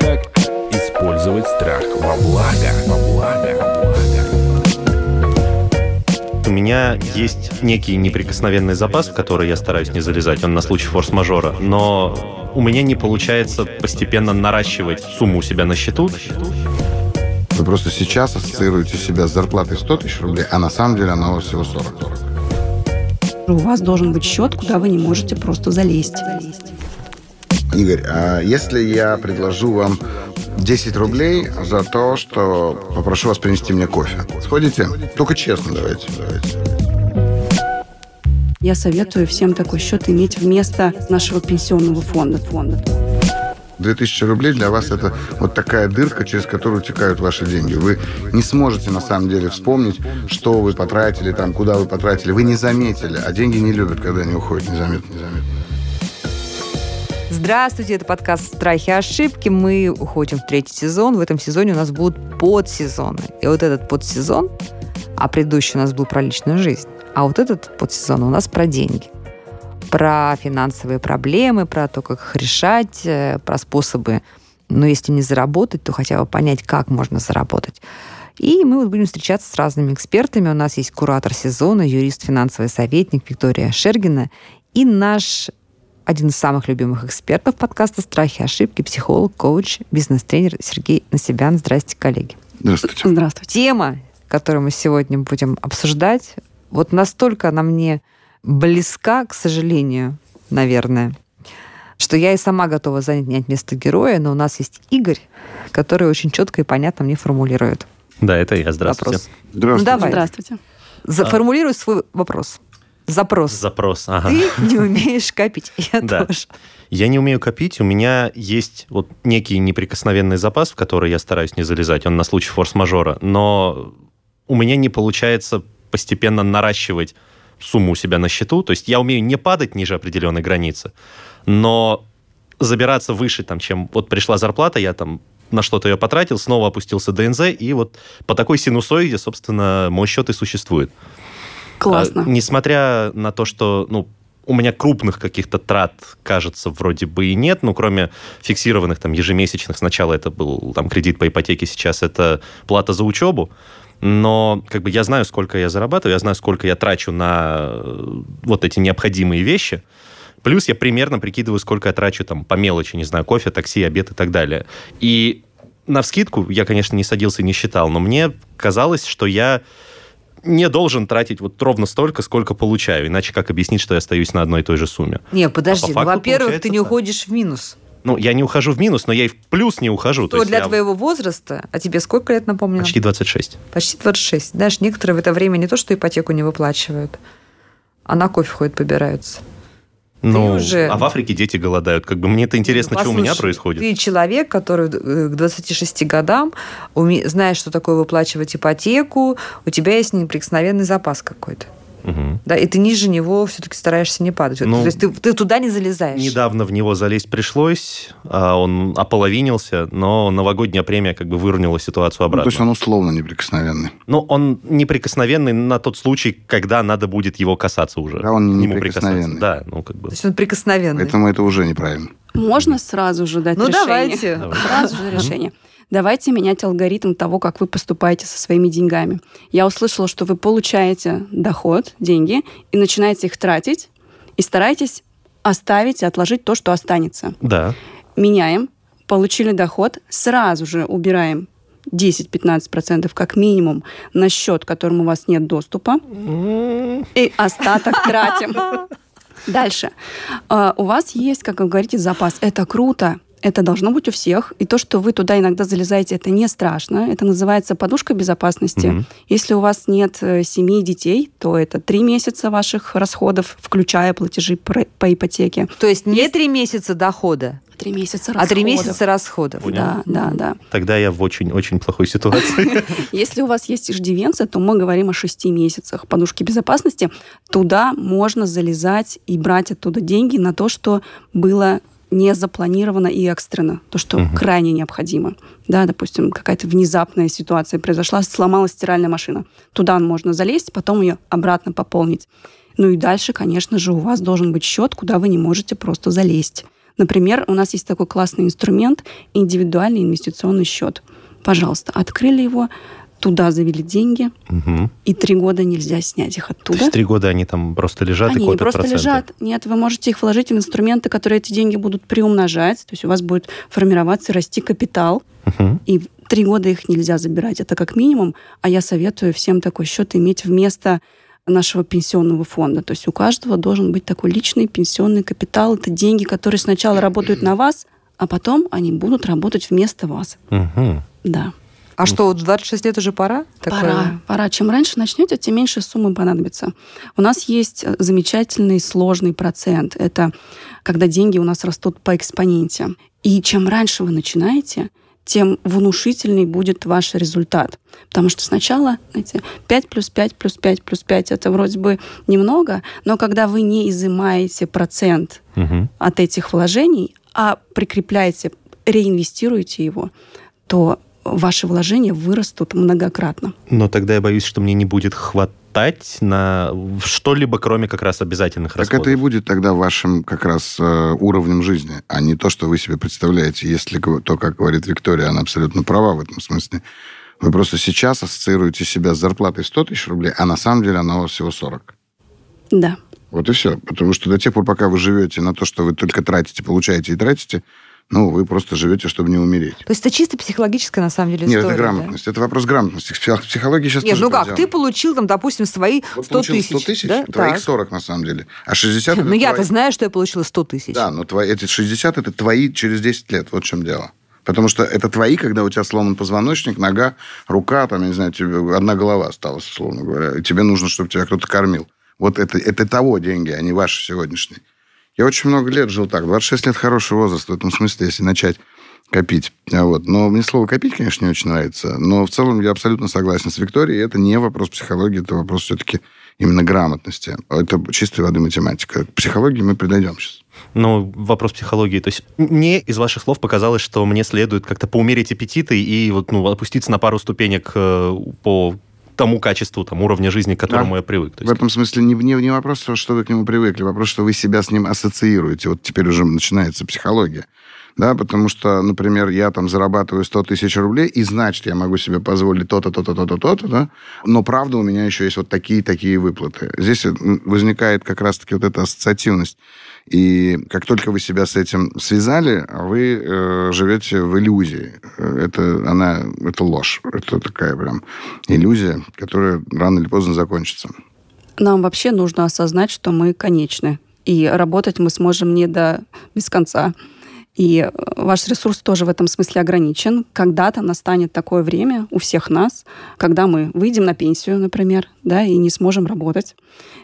Как использовать страх во благо? Во благо. У меня есть некий неприкосновенный запас, в который я стараюсь не залезать, он на случай форс-мажора, но у меня не получается постепенно наращивать сумму у себя на счету. Вы просто сейчас ассоциируете себя с зарплатой 100 тысяч рублей, а на самом деле она у вас всего 40. У вас должен быть счет, куда вы не можете просто залезть. Игорь, а если я предложу вам 10 рублей за то, что попрошу вас принести мне кофе? Сходите? Только честно давайте. давайте. Я советую всем такой счет иметь вместо нашего пенсионного фонда. фонда. 2000 рублей для вас это вот такая дырка, через которую утекают ваши деньги. Вы не сможете на самом деле вспомнить, что вы потратили, там, куда вы потратили. Вы не заметили, а деньги не любят, когда они уходят незаметно, незаметно. Здравствуйте, это подкаст «Страхи и ошибки». Мы уходим в третий сезон. В этом сезоне у нас будут подсезоны. И вот этот подсезон, а предыдущий у нас был про личную жизнь, а вот этот подсезон у нас про деньги. Про финансовые проблемы, про то, как их решать, э, про способы, ну, если не заработать, то хотя бы понять, как можно заработать. И мы вот будем встречаться с разными экспертами. У нас есть куратор сезона, юрист, финансовый советник Виктория Шергина и наш один из самых любимых экспертов подкаста «Страхи и ошибки», психолог, коуч, бизнес-тренер Сергей Насибян. Здрасте, коллеги. Здравствуйте. Здравствуйте. Тема, которую мы сегодня будем обсуждать, вот настолько она мне близка, к сожалению, наверное, что я и сама готова занять место героя, но у нас есть Игорь, который очень четко и понятно мне формулирует Да, это я. Здравствуйте. вопрос. Здравствуйте. Ну, давай. Здравствуйте. Заформулируй свой вопрос. Запрос. Запрос. Ага. Ты не умеешь копить. Я Да. тоже. Я не умею копить, у меня есть вот некий неприкосновенный запас, в который я стараюсь не залезать, он на случай форс-мажора, но у меня не получается постепенно наращивать сумму у себя на счету, то есть я умею не падать ниже определенной границы, но забираться выше, там, чем вот пришла зарплата, я там на что-то ее потратил, снова опустился ДНЗ, и вот по такой синусоиде, собственно, мой счет и существует. Классно. А, Несмотря на то, что ну, у меня крупных каких-то трат, кажется, вроде бы и нет, ну, кроме фиксированных там ежемесячных. Сначала это был там кредит по ипотеке, сейчас это плата за учебу. Но как бы я знаю, сколько я зарабатываю, я знаю, сколько я трачу на э, вот эти необходимые вещи. Плюс я примерно прикидываю, сколько я трачу там по мелочи, не знаю, кофе, такси, обед и так далее. И на вскидку я, конечно, не садился и не считал, но мне казалось, что я не должен тратить вот ровно столько, сколько получаю. Иначе как объяснить, что я остаюсь на одной и той же сумме? Не, подожди. А по ну, во-первых, ты не так. уходишь в минус. Ну, я не ухожу в минус, но я и в плюс не ухожу. То Что есть для я твоего возраста, а тебе сколько лет, напомню? Почти 26. Почти 26. Знаешь, некоторые в это время не то, что ипотеку не выплачивают, а на кофе ходят, побираются. Ну, уже- а в Африке дети голодают. Как бы мне это интересно, Ну, что у меня происходит. Ты человек, который э, к 26 годам уме- знаешь, что такое выплачивать ипотеку, у тебя есть неприкосновенный запас какой-то. Мгм. Да, и ты ниже него все-таки стараешься не падать. Ну, то есть ты, ты туда не залезаешь. Недавно в него залезть пришлось, а он ополовинился, но новогодняя премия как бы выровняла ситуацию Ну, обратно. то есть он условно неприкосновенный. Ну, он неприкосновенный на тот случай, когда надо будет его касаться уже. Да, он не неприкосновенный. Да, ну как бы. То есть он прикосновенный. Поэтому это уже неправильно. Можно сразу же дать Ну, решение? давайте. Давай. Сразу же решение. Давайте менять алгоритм того, как вы поступаете со своими деньгами. Я услышала, что вы получаете доход, деньги, и начинаете их тратить, и стараетесь оставить и отложить то, что останется. Да. Меняем, получили доход, сразу же убираем 10-15% как минимум на счет, к которому у вас нет доступа, и остаток тратим. Дальше. А, У вас есть, как вы говорите, запас. Это круто. Это должно быть у всех. И то, что вы туда иногда залезаете, это не страшно. Это называется подушка безопасности. Мгм. Если у вас нет э, семьи и детей, то это три месяца ваших расходов, включая платежи по ипотеке. То есть не три месяца дохода, Три месяца а три расходов. месяца расходов. Понял. Да, да, да. Тогда я в очень-очень плохой ситуации. Если у вас есть иждивенцы, то мы говорим о шести месяцах подушки безопасности. Туда можно залезать и брать оттуда деньги на то, что было не запланировано и экстренно, то, что Мгм. крайне необходимо. Да, допустим, какая-то внезапная ситуация произошла, сломалась стиральная машина. Туда можно залезть, потом ее обратно пополнить. Ну и дальше, конечно же, у вас должен быть счет, куда вы не можете просто залезть. Например, у нас есть такой классный инструмент индивидуальный инвестиционный счет. Пожалуйста, открыли его, туда завели деньги, Мгм. и три года нельзя снять их То оттуда. есть три года они там просто лежат и Они не копят просто проценты? лежат. Нет, вы можете их вложить в инструменты, которые эти деньги будут приумножать. То есть у вас будет формироваться, расти капитал. Мгм. И три года их нельзя забирать. Это как минимум. А я советую всем такой счет иметь вместо нашего пенсионного фонда. То есть у каждого должен быть такой личный пенсионный капитал. Это деньги, которые сначала работают на вас, а потом они будут работать вместо вас. Мгм. Да. А что, вот в 26 лет уже пора? Такое? Пора, пора. Чем раньше начнете, тем меньше суммы понадобится. У нас есть э, замечательный сложный процент. Это когда деньги у нас растут по экспоненте. И чем раньше вы начинаете, тем внушительней будет ваш результат. Потому что сначала, знаете, 5 плюс 5 плюс 5 плюс 5 это вроде бы немного, но когда вы не изымаете процент Мгм. от этих вложений, а прикрепляете, реинвестируете его, то ваши вложения вырастут многократно. Но тогда я боюсь, что мне не будет хватать на что-либо, кроме как раз обязательных Так расходов. это и будет тогда вашим как раз э, уровнем жизни, а не то, что вы себе представляете. Если то, как говорит Виктория, она абсолютно права в этом смысле. Вы просто сейчас ассоциируете себя с зарплатой 100 тысяч рублей, а на самом деле она у вас всего 40. Да. Вот и все. Потому что до тех пор, пока вы живете на то, что вы только тратите, получаете и тратите, ну, вы просто живете, чтобы не умереть. То есть это чисто психологическая, на самом деле, Нет, история, это да? грамотность. Это вопрос грамотности. Псих- Психология сейчас Нет, тоже ну как, ты получил, там, допустим, свои Вот 100 получил тысяч. 100 тысяч, да? твоих Так. 40 на самом деле. А 60 это Ну я-то твои- знаю, что я получила 100 тысяч. Да, но твои, эти 60 это твои через 10 лет. Вот в чем дело. Потому что это твои, когда у тебя сломан позвоночник, нога, рука, там, я не знаю, тебе одна голова осталась, условно говоря. И тебе нужно, чтобы тебя кто-то кормил. Вот это, это того деньги, а не ваши сегодняшние. Я очень много лет жил так. 26 лет хороший возраст в этом смысле, если начать копить. А Вот. Но мне слово копить, конечно, не очень нравится. Но в целом я абсолютно согласен с Викторией. Это не вопрос психологии, это вопрос все-таки именно грамотности. Это чистой воды математика. К психологии мы придойдем сейчас. Ну, вопрос психологии. То есть мне из ваших слов показалось, что мне следует как-то поумерить аппетиты и вот, ну, опуститься на пару ступенек э, по тому качеству, там, уровня жизни, к которому Да. я привык. То В есть, этом смысле не, не, не вопрос, что вы к нему привыкли, вопрос, что вы себя с ним ассоциируете. Вот теперь уже начинается психология. Да, потому что, например, я там зарабатываю 100 тысяч рублей, и значит, я могу себе позволить то-то, то-то, то-то, то-то, да? Но, правда, у меня еще есть вот такие-такие выплаты. Здесь м, возникает как раз-таки вот эта ассоциативность. И как только вы себя с этим связали, вы э, живете в иллюзии. Э, Это, она, это ложь. Это такая прям иллюзия, которая рано или поздно закончится. Нам вообще нужно осознать, что мы конечны. И работать мы сможем не до без конца. И э, ваш ресурс тоже в этом смысле ограничен. Когда-то настанет такое время у всех нас, когда мы выйдем на пенсию, например, да, и не сможем работать.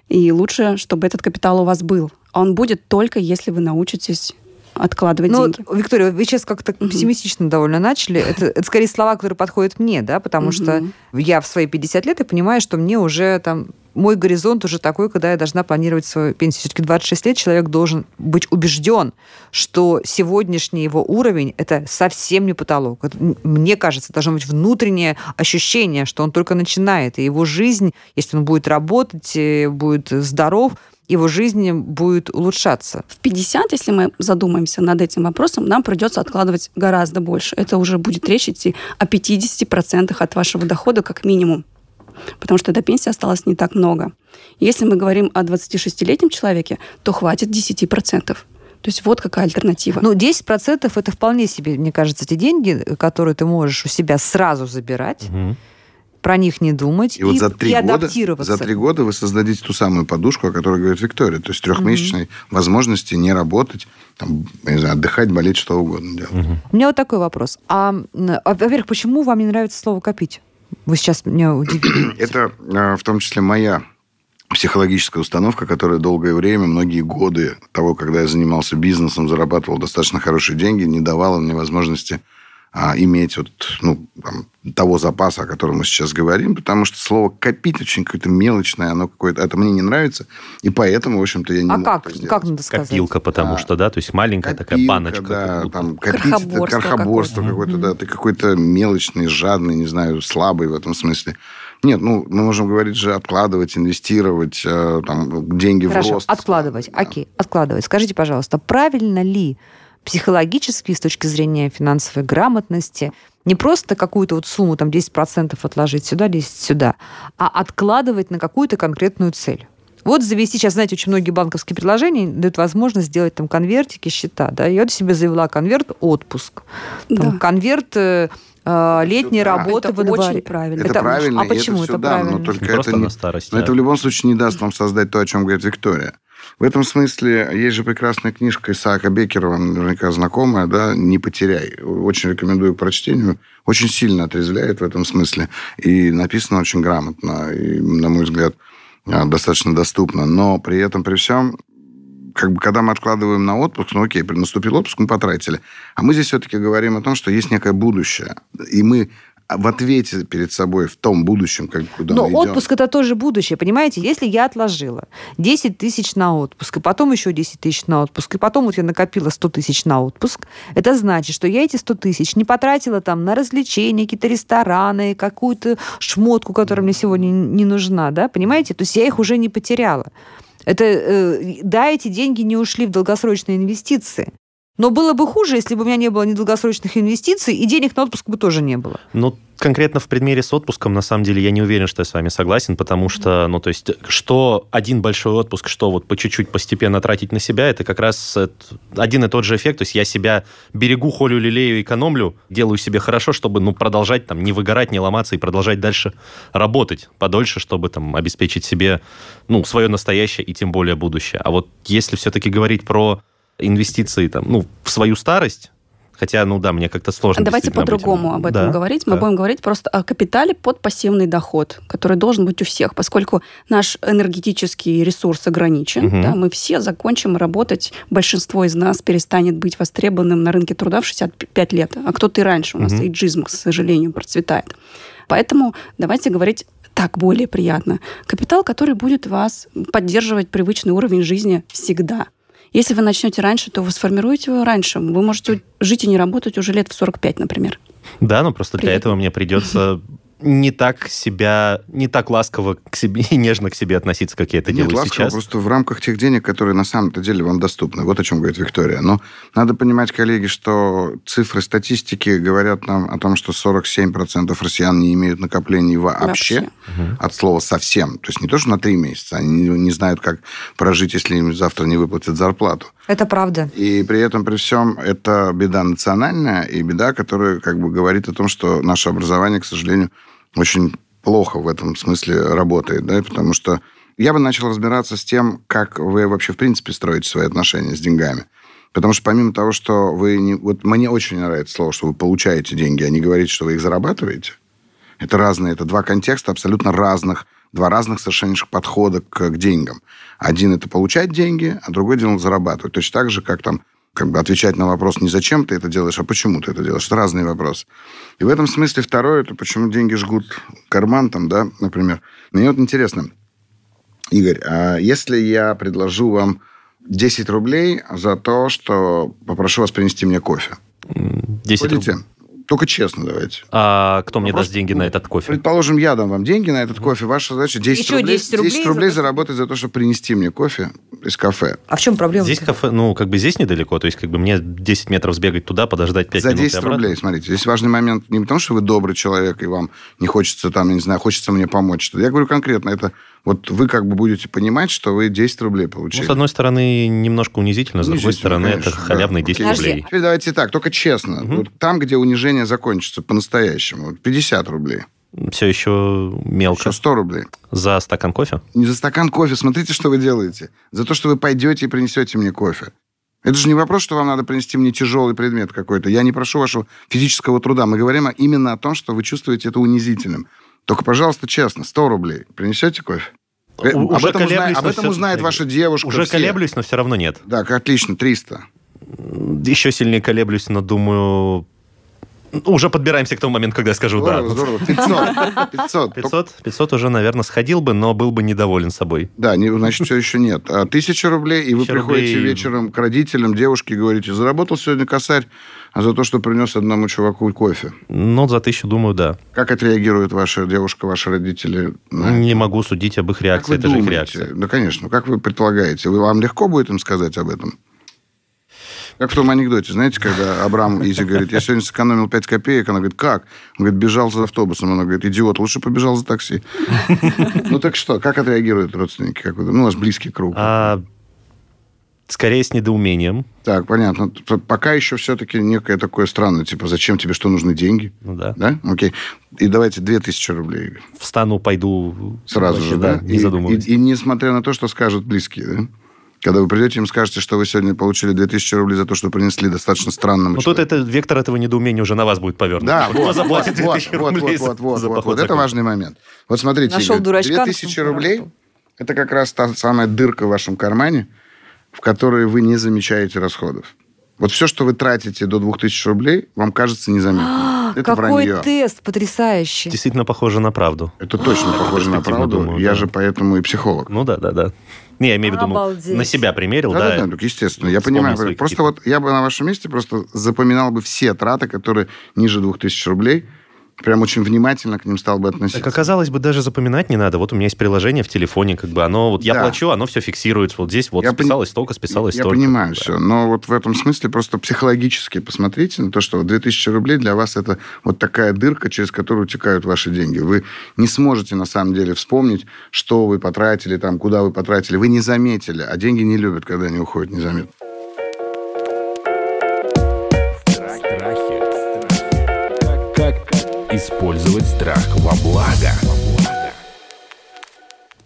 И лучше, чтобы этот капитал у вас был. А он будет только, если вы научитесь откладывать Ну, деньги. вот, Виктория, вы сейчас как-то Мгм. пессимистично довольно начали. Это, это скорее слова, которые подходят мне, да, потому что Мгм. я в свои 50 лет и понимаю, что мне уже там мой горизонт уже такой, когда я должна планировать свою пенсию. Все-таки 26 лет человек должен быть убежден, что сегодняшний его уровень – это совсем не потолок. Это, мне кажется, должно быть внутреннее ощущение, что он только начинает, и его жизнь, если он будет работать, э, будет здоров, его жизнь будет улучшаться. В 50, если мы задумаемся над этим вопросом, нам придется откладывать гораздо больше. Это уже будет речь идти о 50% от вашего дохода как минимум. Потому что до пенсии осталось не так много. Если мы говорим о 26-летнем человеке, то хватит 10%. То есть вот какая альтернатива. Ну, 10% это вполне себе, мне кажется, те деньги, которые ты можешь у себя сразу забирать, Мгм. про них не думать И вот за три, и года, адаптироваться. за три года вы создадите ту самую подушку, о которой говорит Виктория. То есть трехмесячной возможности не работать, там, не знаю, отдыхать, болеть, что угодно делать. Мгм. У меня вот такой вопрос. А, а, во-первых, почему вам не нравится слово «копить»? Вы сейчас меня удивили. Это э, в том числе моя психологическая установка, которая долгое время, многие годы того, когда я занимался бизнесом, зарабатывал достаточно хорошие деньги, не давала мне возможности а, иметь вот, ну, там, того запаса, о котором мы сейчас говорим, потому что слово «копить» очень какое-то мелочное, оно какое-то... Это мне не нравится, и поэтому, в общем-то, я не А мог как? это сделать. Как надо сказать? Копилка, потому А. что, да, то есть маленькая такая Копилка, баночка. Да, будто. там копить, это Крохоборство крохоборство какое-то. да, ты какой-то мелочный, жадный, не знаю, слабый в этом смысле. Нет, ну, мы можем говорить же откладывать, инвестировать, э, там, деньги в Хорошо, рост. откладывать. Да. Окей, откладывать. Скажите, пожалуйста, правильно ли психологически, с точки зрения финансовой грамотности, не просто какую-то вот сумму, там 10% отложить сюда, 10 сюда, а откладывать на какую-то конкретную цель? Вот завести, сейчас, знаете, очень многие банковские предложения дают возможность сделать там конвертики, счета, да, я вот себе завела конверт отпуск, там, Да. конверт э, э, летней Да. работы Это во дворе. очень правильно. Это, Это- правильно, а почему это, это да, правильно? но только это не, на старость. но а- это в любом случае не даст вам создать то, о чем говорит Виктория. В этом смысле есть же прекрасная книжка Исаака Бекера, вам наверняка знакомая, да, «Не потеряй». Очень рекомендую к прочтению. Очень сильно отрезвляет в этом смысле. И написано очень грамотно. И, на мой взгляд, а, достаточно доступно. Но при этом, при всем, как бы, когда мы откладываем на отпуск, ну, окей, наступил отпуск, мы потратили. А мы здесь все-таки говорим о том, что есть некое будущее. И мы в ответе перед собой в том будущем, как, куда Но мы идем. отпуск это тоже будущее, понимаете? Если я отложила 10 тысяч на отпуск, и потом еще 10 тысяч на отпуск, и потом вот я накопила 100 тысяч на отпуск, это значит, что я эти 100 тысяч не потратила там на развлечения, какие-то рестораны, какую-то шмотку, которая мне сегодня не нужна, да, понимаете? То есть я их уже не потеряла. Это, э, да, эти деньги не ушли в долгосрочные инвестиции. Но было бы хуже, если бы у меня не было ни долгосрочных инвестиций, и денег на отпуск бы тоже не было. Ну, конкретно в примере с отпуском, на самом деле, я не уверен, что я с вами согласен, потому что, ну, то есть, что один большой отпуск, что вот по чуть-чуть постепенно тратить на себя, это как раз один и тот же эффект. То есть я себя берегу, холю, лелею, экономлю, делаю себе хорошо, чтобы, ну, продолжать там не выгорать, не ломаться и продолжать дальше работать подольше, чтобы там обеспечить себе, ну, свое настоящее и тем более будущее. А вот если все-таки говорить про инвестиции там, ну, в свою старость, хотя, ну да, мне как-то сложно. Давайте по-другому об этом Да, говорить. Мы да. будем говорить просто о капитале под пассивный доход, который должен быть у всех, поскольку наш энергетический ресурс ограничен. Мгм. да, мы все закончим работать, большинство из нас перестанет быть востребованным на рынке труда в 65 лет, а кто-то и раньше. У нас Мгм. эйджизм, к сожалению, процветает. Поэтому давайте говорить так более приятно. Капитал, который будет вас поддерживать привычный уровень жизни всегда. Если вы начнете раньше, то вы сформируете его раньше. Вы можете жить и не работать уже лет в 45, например. Да, но просто для Привет. этого мне придется не так себя, не так ласково к себе и нежно к себе относиться, как я это Нет, делаю ласково, сейчас. просто в рамках тех денег, которые на самом-то деле вам доступны. Вот о чем говорит Виктория. Но надо понимать, коллеги, что цифры статистики говорят нам о том, что 47% россиян не имеют накоплений вообще, Вообще. От слова совсем. То есть не то, что на три месяца, они не, не знают, как прожить, если им завтра не выплатят зарплату. Это правда. И при этом, при всем, это беда национальная и беда, которая как бы говорит о том, что наше образование, к сожалению, очень плохо в этом смысле работает, да, потому что я бы начал разбираться с тем, как вы вообще, в принципе, строите свои отношения с деньгами. Потому что помимо того, что вы не... Вот мне очень нравится слово, что вы получаете деньги, а не говорите, что вы их зарабатываете. Это разные, это два контекста абсолютно разных, два разных совершеннейших подхода к, к деньгам. Один это получать деньги, а другой дело зарабатывать. Точно так же, как там как бы отвечать на вопрос не зачем ты это делаешь, а почему ты это делаешь. Это разные вопросы. И в этом смысле второе, это почему деньги жгут карман там, да, например. Мне вот интересно, Игорь, а если я предложу вам 10 рублей за то, что попрошу вас принести мне кофе? М, 10 Будете? рублей. Только честно давайте. А кто мне Вопрос- даст деньги на этот кофе? Предположим, я дам вам деньги на этот кофе. Ваша задача 10 Еще рублей, 10 рублей за рублей то, что- заработать за то, чтобы принести мне кофе из кафе. А в чем проблема? Здесь кафе, ну, как бы здесь недалеко, то есть как бы мне 10 метров сбегать туда, подождать 5 За минут и 10 обратно. рублей, смотрите. Здесь важный момент не потому, что вы добрый человек, и вам не хочется там, я не знаю, хочется мне помочь. что-то. Я говорю конкретно, это вот вы как бы будете понимать, что вы 10 рублей Ну, получили. с одной стороны, немножко унизительно, с другой Унизительно, стороны, конечно, это да. халявные 10 Окей. Подожди. рублей. Теперь давайте так, только честно. Мгм. Вот там, где унижение закончится по-настоящему, вот 50 рублей, Все еще мелко. еще 100 рублей. За стакан кофе? Не за стакан кофе, смотрите, что вы делаете. За то, что вы пойдете и принесете мне кофе. Это же не вопрос, что вам надо принести мне тяжелый предмет какой-то. Я не прошу вашего физического труда. Мы говорим именно о том, что вы чувствуете это унизительным. Только, пожалуйста, честно, 100 рублей. Принесете кофе? Э, У- об этом, узнает, об этом узнает ваша девушка. Уже все. колеблюсь, но все равно нет. Так, отлично, 300. Еще сильнее колеблюсь, но думаю... Уже подбираемся к тому моменту, когда я скажу Здорово, да. здорово. 500. 500. 500, 500 уже, наверное, сходил бы, но был бы недоволен собой. Да, не, значит, все еще нет. А тысяча рублей, и вы 1000 приходите рублей. вечером к родителям, девушке, и говорите, заработал сегодня косарь, а за то, что принес одному чуваку кофе. Ну, за тысячу, думаю, да. Как отреагирует ваша девушка, ваши родители? на это? Не могу судить об их Как реакции, вы это же их думаете? реакция. Да, конечно. Как вы предполагаете? Вам легко будет им сказать об этом? Как в том анекдоте, знаете, когда Абрам Изи говорит, я сегодня сэкономил 5 копеек, она говорит, как? Он говорит, бежал за автобусом. Она говорит, идиот, лучше побежал за такси. Ну так что, как отреагируют родственники? Как вы? Ну, у вас близкий круг. А, скорее с недоумением. Так, понятно. Пока еще все-таки некое такое странное, типа, зачем тебе, что нужны деньги? Ну да. Да? Окей. И давайте 2000 рублей Встану, пойду. сразу вообще, же, да? Не и, задумываясь. и- и несмотря на то, что скажут близкие, да? Когда вы придете, им скажете, что вы сегодня получили 2000 рублей за то, что принесли достаточно странному Ну, тут человеку. это, вектор этого недоумения уже на вас будет повернут. Да, Кто вот, заплатит вот, 2000 вот, рублей вот, вот, за вот, вот. за Это важный момент. Вот смотрите, Нашел Игорь, дурачка, 2000 ну, рублей это как раз та самая дырка в вашем кармане, в которой вы не замечаете расходов. Вот все, что вы тратите до 2000 рублей, вам кажется незаметным. Это Какой вранье. тест потрясающий. Действительно похоже на правду. Это точно похоже на правду. думаю, Я да. же поэтому и психолог. Ну да, да, да. Не, я имею в виду, ну, на себя примерил, Да, да. да, да, естественно. Я понимаю. Просто какие-то- вот я бы на вашем месте просто запоминал бы все траты, которые ниже 2000 рублей. Прям очень внимательно к ним стал бы относиться. Так оказалось бы, даже запоминать не надо. Вот у меня есть приложение в телефоне, как бы оно, вот я Да. плачу, оно все фиксируется. Вот здесь вот Я списалось столько, списалось Я столько. понимаю Да. все, но вот в этом смысле просто психологически посмотрите на то, что вот 2000 рублей для вас это вот такая дырка, через которую утекают ваши деньги. Вы не сможете на самом деле вспомнить, что вы потратили, там, куда вы потратили. Вы не заметили, а деньги не любят, когда они уходят незаметно. Использовать страх во благо?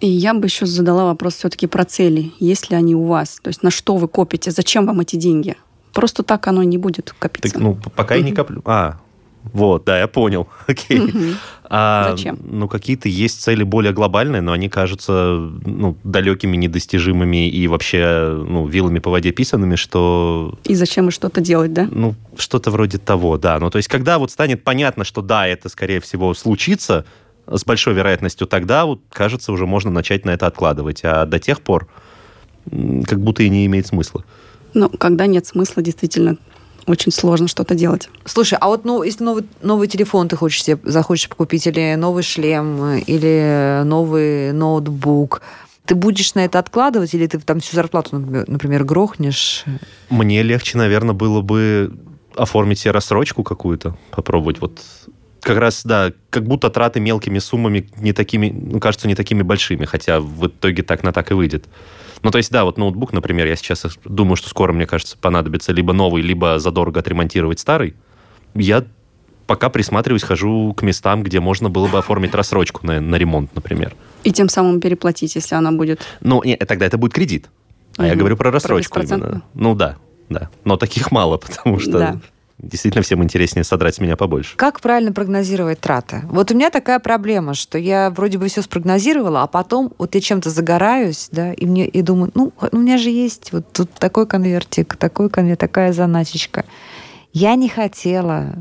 И я бы еще задала вопрос все-таки про цели. Есть ли они у вас? То есть на что вы копите? Зачем вам эти деньги? Просто так оно не будет копиться. Так, ну, пока я не коплю. А, вот, да, я понял. Окей. Мгм. А, Зачем? Ну, какие-то есть цели более глобальные, но они кажутся ну, далекими, недостижимыми и вообще ну, вилами по воде писанными, что И зачем и что-то делать, да? ну, что-то вроде того, да. Ну, то есть, когда вот станет понятно, что да, это, скорее всего, случится, с большой вероятностью тогда, вот, кажется, уже можно начать на это откладывать. А до тех пор как будто и не имеет смысла. Но когда нет смысла, действительно, очень сложно что-то делать. Слушай, а вот ну, если новый, новый телефон ты хочешь себе, захочешь купить, или новый шлем, или новый ноутбук, ты будешь на это откладывать, или ты там всю зарплату, например, грохнешь? Мне легче, наверное, было бы оформить себе рассрочку какую-то, попробовать вот как раз, да, как будто траты мелкими суммами не такими, ну, кажутся не такими большими, хотя в итоге так на так и выйдет. Ну, то есть, да, вот ноутбук, например, я сейчас думаю, что скоро, мне кажется, понадобится либо новый, либо задорого отремонтировать старый. Я пока присматриваюсь, хожу к местам, где можно было бы оформить рассрочку на, на ремонт, например. И тем самым переплатить, если она будет. Ну, не, тогда это будет кредит. А я Мгм. говорю про Про рассрочку беспроцентную? именно. Ну да, да. Но таких мало, потому что Да. Действительно всем интереснее содрать с меня побольше. Как правильно прогнозировать траты? Вот у меня такая проблема, что я вроде бы все спрогнозировала, а потом вот я чем-то загораюсь, да, и мне и думаю, ну, у меня же есть вот тут такой конвертик, такой конверт, такая заначечка. Я не хотела.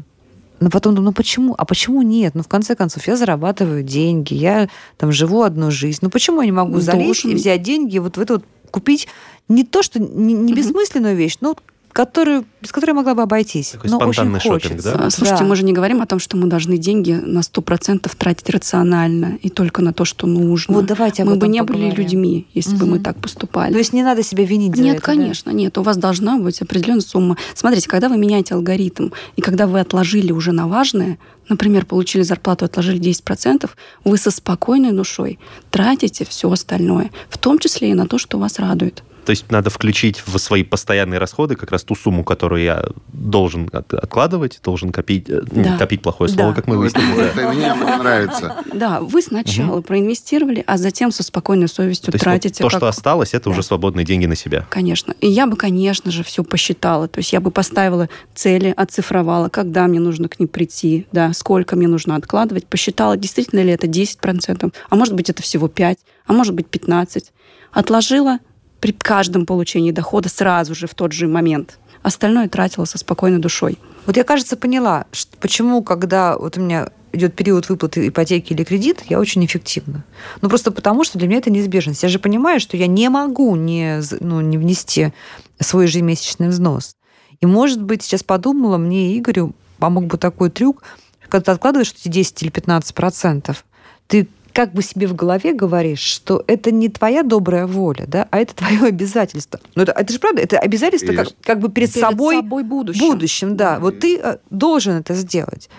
Но потом думаю, ну почему? А почему нет? Ну, в конце концов, я зарабатываю деньги, я там живу одну жизнь. Ну, почему я не могу залезть Должен. и взять деньги, вот в это вот купить не то, что не, не бессмысленную вещь, но которую, без которой я могла бы обойтись. Такой но очень хочется. да? А, Слушайте, Да. мы же не говорим о том, что мы должны деньги на 100% тратить рационально и только на то, что нужно. Вот давайте об мы бы не были поговорим. людьми, если бы мы так поступали. То есть не надо себя винить за Нет, это, да? конечно, нет. У вас должна быть определенная сумма. Смотрите, когда вы меняете алгоритм, и когда вы отложили уже на важное, например, получили зарплату, отложили 10%, вы со спокойной душой тратите все остальное, в том числе и на то, что вас радует. То есть надо включить в свои постоянные расходы как раз ту сумму, которую я должен от- откладывать, должен копить. э, не, Да. Копить плохое слово, Да. как мы Ну, выяснили. да. это мне нравится. Да, вы сначала проинвестировали, а затем со спокойной совестью тратите. то, что осталось, это уже свободные деньги на себя. Конечно. И я бы, конечно же, все посчитала. То есть я бы поставила цели, оцифровала, когда мне нужно к ним прийти, да, сколько мне нужно откладывать, посчитала, действительно ли это 10%, а может быть, это всего 5%, а может быть, 15%. Отложила при каждом получении дохода сразу же в тот же момент. Остальное тратила со спокойной душой. Вот я, кажется, поняла, что, почему, когда вот у меня идет период выплаты ипотеки или кредит, я очень эффективна. Ну, просто потому, что для меня это неизбежность. Я же понимаю, что я не могу не, ну, не внести свой ежемесячный взнос. И, может быть, сейчас подумала, мне Игорю помог бы такой трюк, когда ты откладываешь эти 10 или 15 процентов, ты как бы себе в голове говоришь, что это не твоя добрая воля, да, а это твое обязательство. Но это, это же правда, это обязательство как, как бы перед, Перед собой, собой будущим. будущим, да. Вот ты э, должен это сделать.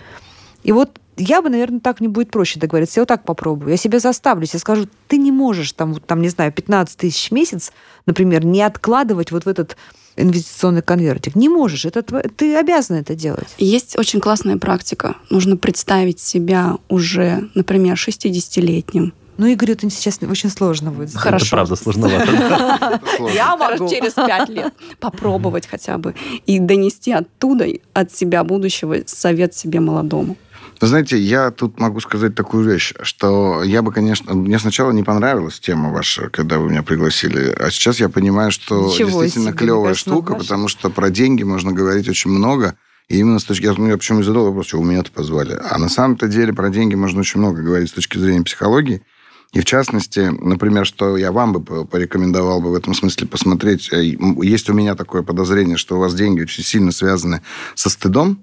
И вот я бы, наверное, так мне будет проще договориться. Я вот так попробую. Я себя заставлю. Я скажу, ты не можешь там, вот, там, не знаю, 15 тысяч в месяц, например, не откладывать вот в этот инвестиционный конвертик. Не можешь. Это тво- ты обязан это делать. Есть очень классная практика. Нужно представить себя уже, например, 60-летним. Ну, Игорю это сейчас очень сложно будет. сделать. Хорошо. Это правда сложновато. Я могу. через пять лет попробовать хотя бы и донести оттуда, от себя будущего, совет себе молодому. Знаете, я тут могу сказать такую вещь, что я бы, конечно... Мне сначала не понравилась тема ваша, когда вы меня пригласили, а сейчас я понимаю, что Ничего действительно себе, клевая штука, наша. потому что про деньги можно говорить очень много, и именно с точки... Я, ну, я почему и задал вопрос, что вы меня-то позвали. А на самом-то деле про деньги можно очень много говорить с точки зрения психологии. И в частности, например, что я вам бы по- порекомендовал бы в этом смысле посмотреть. э, Есть у меня такое подозрение, что у вас деньги очень сильно связаны со стыдом.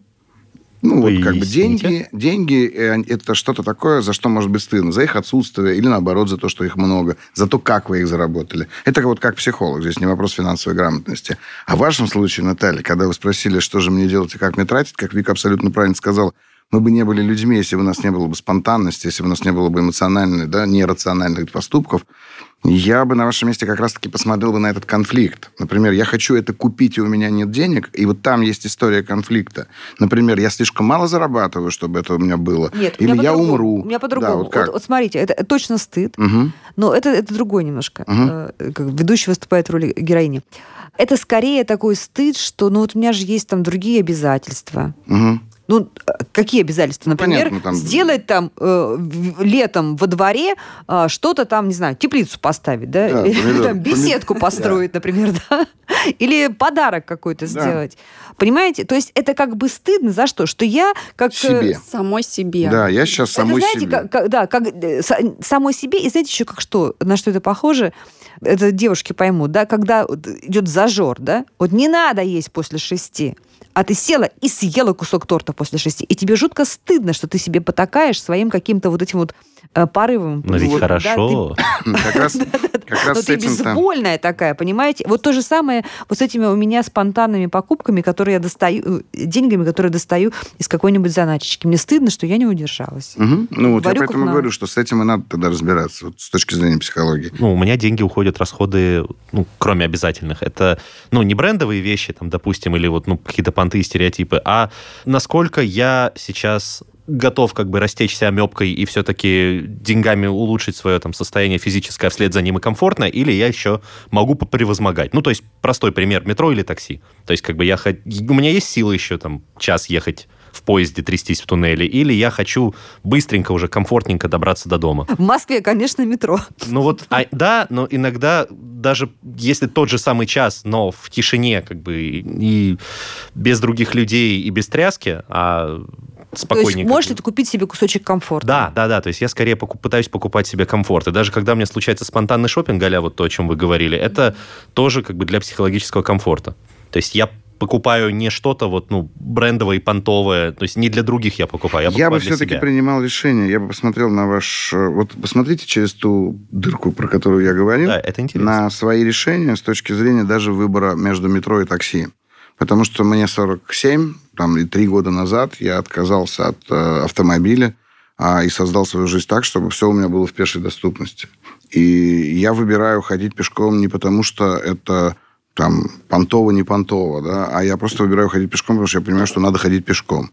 Ну, вот как бы деньги, деньги э, это что-то такое, за что может быть стыдно. За их отсутствие или наоборот за то, что их много. За то, как вы их заработали. Это вот как психолог. Здесь не вопрос финансовой грамотности. А в вашем случае, Наталья, когда вы спросили, что же мне делать и как мне тратить, как Вика абсолютно правильно сказала, мы бы не были людьми, если бы у нас не было бы спонтанности, если бы у нас не было бы эмоциональных, да, нерациональных поступков. Я бы на вашем месте как раз-таки посмотрел бы на этот конфликт. Например, я хочу это купить, и у меня нет денег, и вот там есть история конфликта. Например, я слишком мало зарабатываю, чтобы это у меня было. Нет, Или меня я умру. У меня по-другому. Да, вот как? вот, вот смотрите, это точно стыд, Мгм. но это, это другое немножко. Как ведущий выступает в роли героини. Это скорее такой стыд, что ну вот у меня же есть там другие обязательства. Мгм. Ну, э, какие обязательства? Например, понятно, там- сделать там э, летом во дворе э, что-то там, не знаю, теплицу поставить, да? Да, Или помидор- там беседку помид- построить, например, да? Или подарок какой-то Да. сделать. Понимаете? То есть это как бы стыдно за что? Что я как... э, Себе. Самой себе. Да, я сейчас самой это знаете, себе. как, как- да, как э, са- самой себе, и знаете еще как что, на что это похоже? Это девушки поймут, да, когда идет зажор, да, вот не надо есть после шести, а ты села и съела кусок торта после шести, и тебе жутко стыдно, что ты себе потакаешь своим каким-то вот этим вот э, порывом. Но ведь Вот, да, хорошо. Как раз, как раз но с ты этим безвольная такая, понимаете? Вот то же самое вот с этими у меня спонтанными покупками, которые я достаю, э, деньгами, которые достаю из какой-нибудь заначечки. Мне стыдно, что я не удержалась. Ну, вот я Говорю, как поэтому говорю, что с этим и надо тогда разбираться, вот с точки зрения психологии. Ну, у меня деньги уходят, расходы, ну, кроме обязательных. Это, ну, не брендовые вещи, там, допустим, или вот, ну, какие-то понты и стереотипы, а насколько я сейчас готов как бы растечься амебкой и все-таки деньгами улучшить свое там состояние физическое, а вслед за ним и комфортно, или я еще могу превозмогать. Ну, то есть простой пример, метро или такси. То есть как бы я... У меня есть силы еще там час ехать в поезде, трястись в туннеле, или я хочу быстренько уже, комфортненько добраться до дома. В Москве, конечно, метро. Ну вот, а, да, но иногда даже если тот же самый час, но в тишине, как бы, и без других людей, и без тряски, а То есть спокойненько. можешь ли ты купить себе кусочек комфорта? Да, да, да. То есть я скорее поку- пытаюсь покупать себе комфорт. И даже когда у меня случается спонтанный шопинг, а вот то, о чем вы говорили, это тоже как бы для психологического комфорта. То есть я покупаю не что-то вот, ну, брендовое и понтовое, то есть не для других я покупаю, я Я, покупаю бы для все-таки принимал решение, я бы посмотрел на ваш... э, Вот посмотрите через ту дырку, про которую я говорил, Да, это интересно. на свои решения с точки зрения даже выбора между метро и такси. Потому что мне 47, там, и три года назад я отказался от э, автомобиля а, и создал свою жизнь так, чтобы все у меня было в пешей доступности. И я выбираю ходить пешком не потому, что это там понтово, не понтово, да, а я просто выбираю ходить пешком, потому что я понимаю, что надо ходить пешком.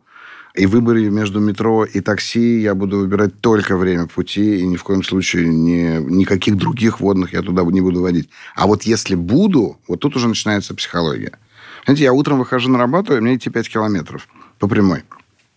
И в между метро и такси я буду выбирать только время пути, и ни в коем случае не, никаких других водных я туда не буду водить. А вот если буду, вот тут уже начинается психология. Знаете, я утром выхожу на работу, и мне идти 5 километров по прямой.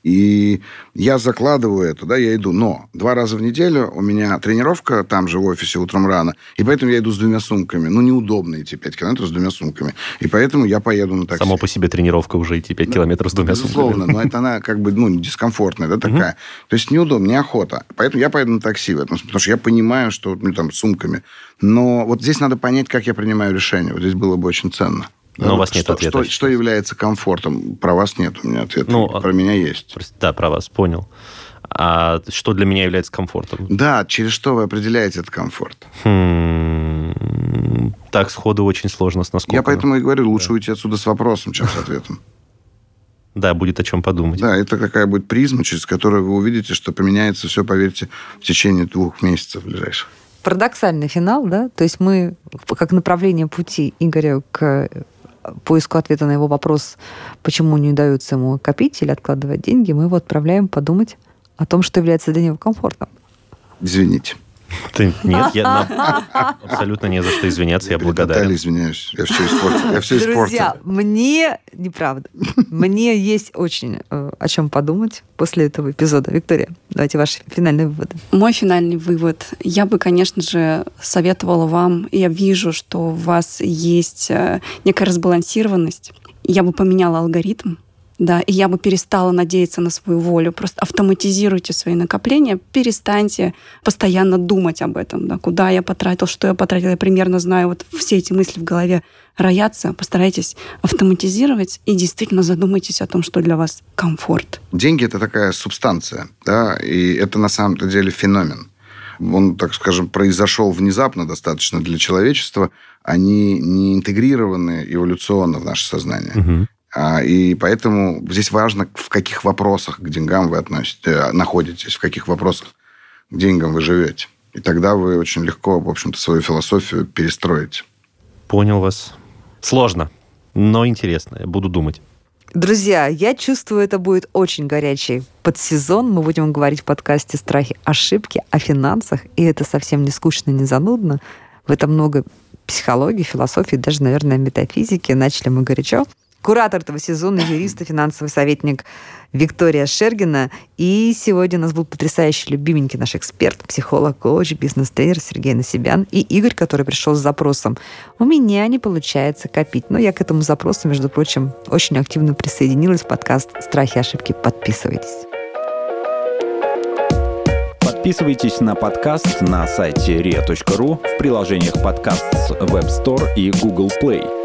И я закладываю это, да, я иду. Но два раза в неделю у меня тренировка там же в офисе утром рано. И поэтому я иду с двумя сумками. Ну, неудобно идти 5 километров с двумя сумками. И поэтому я поеду на такси. Само по себе тренировка уже идти 5 километров с двумя Безусловно, сумками. но это она как бы, ну, дискомфортная, да, такая. То есть неудобно, неохота. Поэтому я поеду на такси в этом потому что я понимаю, что, ну, там, сумками. Но вот здесь надо понять, как я принимаю решение. Вот здесь было бы очень ценно. Но Да, у вас нет что, ответа Что, что является комфортом? Про вас нет у меня ответа. Ну, Про меня есть. Да, про вас, понял. А что для меня является комфортом? Да, через что вы определяете этот комфорт? Хм, Так, сходу очень сложно с насколько. Я поэтому и говорю, лучше уйти отсюда с вопросом, чем с ответом. Да, будет о чем подумать. Да, это какая будет призма, через которую вы увидите, что поменяется все, поверьте, в течение двух месяцев ближайших. Парадоксальный финал, да? То есть мы, как направление пути Игоря к поиску ответа на его вопрос, почему не удается ему копить или откладывать деньги, мы его отправляем подумать о том, что является для него комфортом. Извините. Ты- нет, я на- абсолютно не за что извиняться, я Натальей благодарен. извиняюсь. Я все испортил. Я все Друзья, испортил. мне неправда. Мне есть очень э, о чем подумать после этого эпизода. Виктория, давайте ваши финальные выводы. Мой финальный вывод. Я бы, конечно же, советовала вам, я вижу, что у вас есть э, некая разбалансированность. Я бы поменяла алгоритм, да, и я бы перестала надеяться на свою волю. Просто автоматизируйте свои накопления, перестаньте постоянно думать об этом, да, куда я потратил, что я потратил. Я примерно знаю, вот все эти мысли в голове роятся. Постарайтесь автоматизировать и действительно задумайтесь о том, что для вас комфорт. Деньги – это такая субстанция, да, и это на самом-то деле феномен. Он, так скажем, произошел внезапно достаточно для человечества. Они не интегрированы эволюционно в наше сознание. Мгм. А, И поэтому здесь важно, в каких вопросах к деньгам вы относитесь, э, находитесь, в каких вопросах к деньгам вы живете. И тогда вы очень легко, в общем-то, свою философию перестроите. Понял вас. Сложно, но интересно. Я буду думать. Друзья, я чувствую, это будет очень горячий подсезон. Мы будем говорить в подкасте «Страхи, ошибки» о финансах. И это совсем не скучно, не занудно. В этом много психологии, философии, даже, наверное, метафизики. Начали мы горячо. Куратор этого сезона, юрист и финансовый советник Виктория Шергина. И сегодня у нас был потрясающий, любименький наш эксперт, психолог, коуч, бизнес-тренер Сергей Насибян и Игорь, который пришел с запросом «У меня не получается копить». Но я к этому запросу, между прочим, очень активно присоединилась в подкаст «Страхи и ошибки». Подписывайтесь. Подписывайтесь на подкаст на сайте ria.ru в приложениях подкаст с Web Store и Google Play.